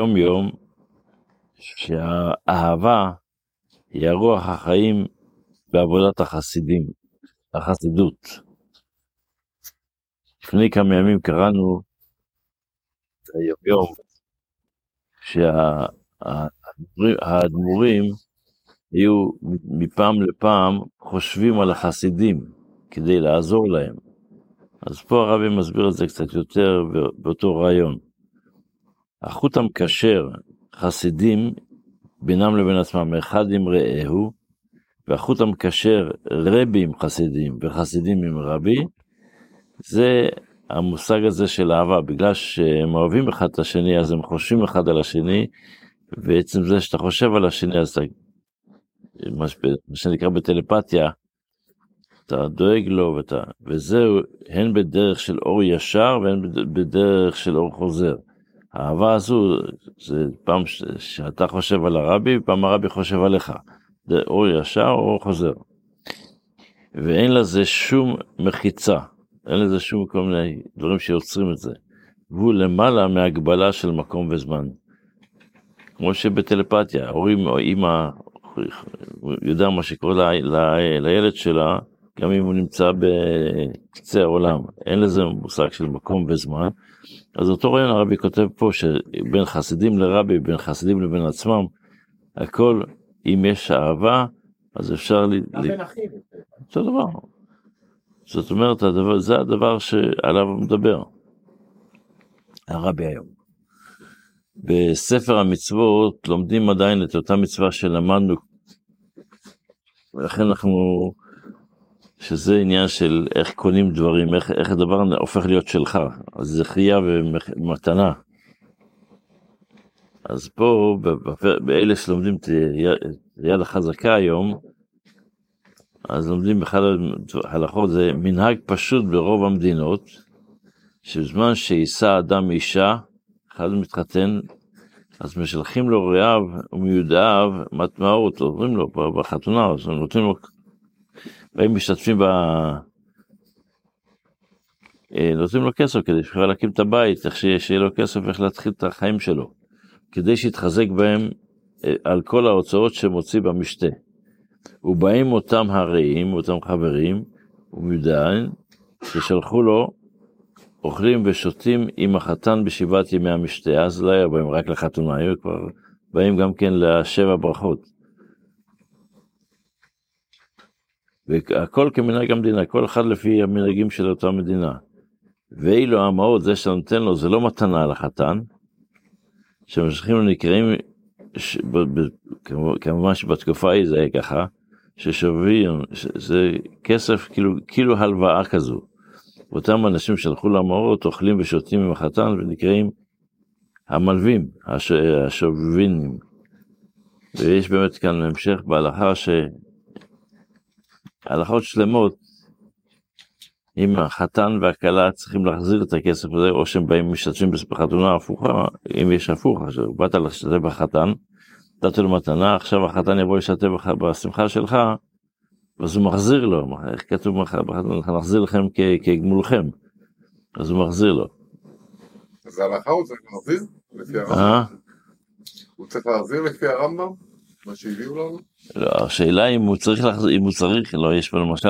יום יום שהאהבה היא הרוח החיים בעבודת החסידים, החסידות. לפני כמה ימים קראנו היום יום שהאדמו"רים היו מפעם לפעם חושבים על החסידים כדי לעזור להם. אז פה הרבי מסביר את זה קצת יותר באותו רעיון. החוט המקשר חסידים בינם לבין עצמם, אחד עם רעהו, והחוט המקשר רבי עם חסידים וחסידים עם רבי, זה המושג הזה של אהבה, בגלל שהם אוהבים אחד את השני, אז הם חושבים אחד על השני, ועצם זה שאתה חושב על השני, אז אתה, מה שנקרא בטלפתיה, אתה דואג לו, ואתה, וזהו, הן בדרך של אור ישר והן בדרך של אור חוזר. האהבה הזו, זה פעם שאתה חושב על הרבי, פעם הרבי חושב עליך. זה אור ישר או חוזר. ואין לזה שום מחיצה, אין לזה שום כל מיני דברים שיוצרים את זה. והוא למעלה מהגבלה של מקום וזמן. כמו שבטלפתיה, הורים או אימא יודע מה שקורה ל, ל, לילד שלה, גם אם הוא נמצא בקצה העולם, אין לזה מושג של מקום וזמן. אז אותו רעיון הרבי כותב פה שבין חסידים לרבי, בין חסידים לבין עצמם, הכל, אם יש אהבה, אז אפשר... ל... גם בין אחים. אותו דבר. זאת אומרת, הדבר, זה הדבר שעליו הוא מדבר, הרבי היום. בספר המצוות לומדים עדיין את אותה מצווה שלמדנו, ולכן אנחנו שזה עניין של איך קונים דברים, איך, איך הדבר הופך להיות שלך, אז זה חייה ומתנה. אז פה, באלה שלומדים את יד החזקה היום, אז לומדים באחד ההלכות, זה מנהג פשוט ברוב המדינות, שבזמן שיישא אדם אישה, אחד מתחתן, אז משלחים לו רעיו ומיודעיו מטמעות, עוברים לו בחתונה, אז נותנים לו והם משתתפים ב... אה, נותנים לו כסף כדי שיוכל להקים את הבית, איך שיהיה לו כסף איך להתחיל את החיים שלו, כדי שיתחזק בהם אה, על כל ההוצאות שמוציא במשתה. ובאים אותם הרעים, אותם חברים, ומיודעין, ששלחו לו, אוכלים ושותים עם החתן בשבעת ימי המשתה, אז לא היה בהם רק לחתונה, היו כבר באים גם כן לשבע ברכות. והכל כמנהג המדינה, כל אחד לפי המנהגים של אותה מדינה. ואילו המעות, זה שנותן לו, זה לא מתנה לחתן, שמשכים לו נקראים, ש... ב... ב... כמובן שבתקופה ההיא זה היה ככה, ששווים, זה כסף כאילו, כאילו הלוואה כזו. אותם אנשים שהלכו למעות, אוכלים ושותים עם החתן ונקראים המלווים, הש... השווינים. ויש באמת כאן המשך בהלכה ש... הלכות שלמות, אם החתן והכלה צריכים להחזיר את הכסף הזה, או שהם באים משתתפים בחתונה הפוכה, אם יש הפוך, עכשיו באת להשתתף בחתן, נתת לו מתנה, עכשיו החתן יבוא להשתתף בשמחה שלך, אז הוא מחזיר לו, איך כתוב בחתונה, נחזיר לכם כגמולכם, אז הוא מחזיר לו. אז ההלכה הוא צריך להחזיר? לפי הרמב"ם? אה? הוא צריך להחזיר לפי הרמב"ם? מה שהביאו לנו? לא, השאלה אם הוא צריך להחזיר, אם הוא צריך, לא, יש פה למשל,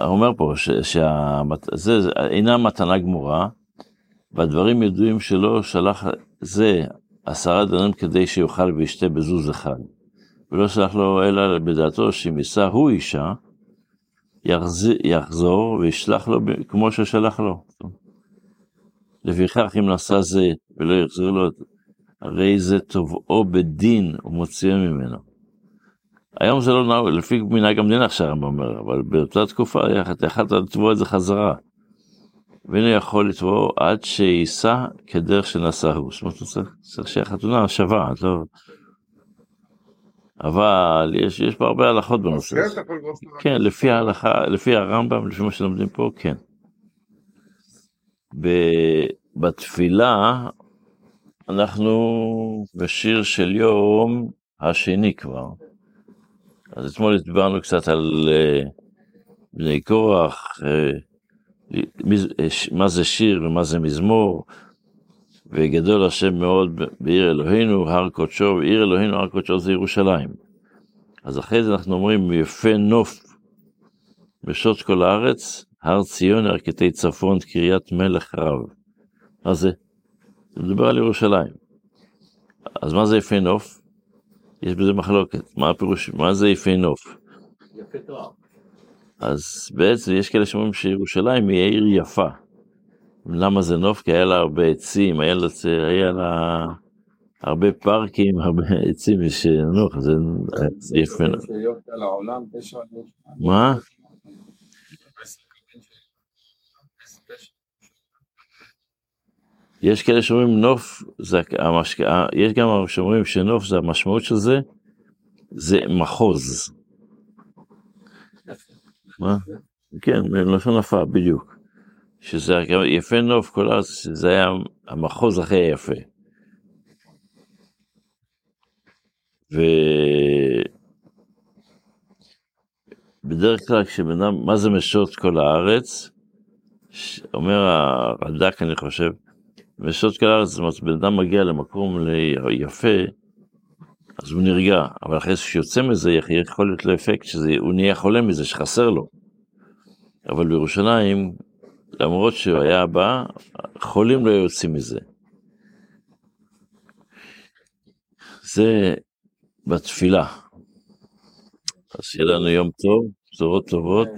אומר פה שזה אינה מתנה גמורה, והדברים ידועים שלא שלח זה עשרה דברים כדי שיאכל וישתה בזוז אחד, ולא שלח לו אלא בדעתו שאם יישא הוא אישה, יחזיר, יחזור וישלח לו כמו ששלח לו. לפיכך אם נעשה זה ולא יחזיר לו הרי זה תובעו בדין ומוציאו ממנו. היום זה לא נהוג, לפי מנהג המדינה עכשיו הרמב"ם אומר, אבל באותה תקופה יכלת לתבוע את זה חזרה. ואינו יכול לתבוע עד שיישא כדרך שנשאהו. זאת אומרת, צריך, צריך שיהיה חתונה שווה, לא... אבל יש, יש פה הרבה הלכות בנושא הזה. כן, לפי ההלכה, לפי הרמב"ם, לפי מה שלומדים פה, כן. בתפילה אנחנו בשיר של יום השני כבר. אז אתמול דיברנו קצת על uh, בני קורח, uh, מה זה שיר ומה זה מזמור, וגדול השם מאוד בעיר אלוהינו, הר קודשו, ועיר אלוהינו, הר קודשו זה ירושלים. אז אחרי זה אנחנו אומרים, יפה נוף בשעות כל הארץ, הר ציון, ירכתי צפון, קריית מלך רב. מה זה? זה מדבר על ירושלים. אז מה זה יפה נוף? יש בזה מחלוקת. מה הפירוש? מה זה יפה נוף? יפה תואר. אז בעצם יש כאלה שאומרים שירושלים היא עיר יפה. למה זה נוף? כי היה לה הרבה עצים, היה לה, היה לה הרבה פארקים, הרבה עצים, יש נוח, זה, זה יפה נוף. מה? יש כאלה שאומרים נוף, זה המשק... יש גם שאומרים שנוף זה המשמעות של זה, זה מחוז. מה? כן, מלשון יפה, בדיוק. שזה יפה נוף כל הארץ, זה היה המחוז הכי יפה. ובדרך כלל כשבן אדם, מה זה משות כל הארץ? אומר הרד"ק אני חושב, משות כל הארץ, זאת אומרת, בן אדם מגיע למקום יפה, אז הוא נרגע, אבל אחרי שיוצא מזה יכול להיות לו אפקט שהוא נהיה חולה מזה, שחסר לו. אבל בירושלים, למרות שהוא היה בא, חולים לא יוצאים מזה. זה בתפילה. אז שיהיה לנו יום טוב, בשורות טובות.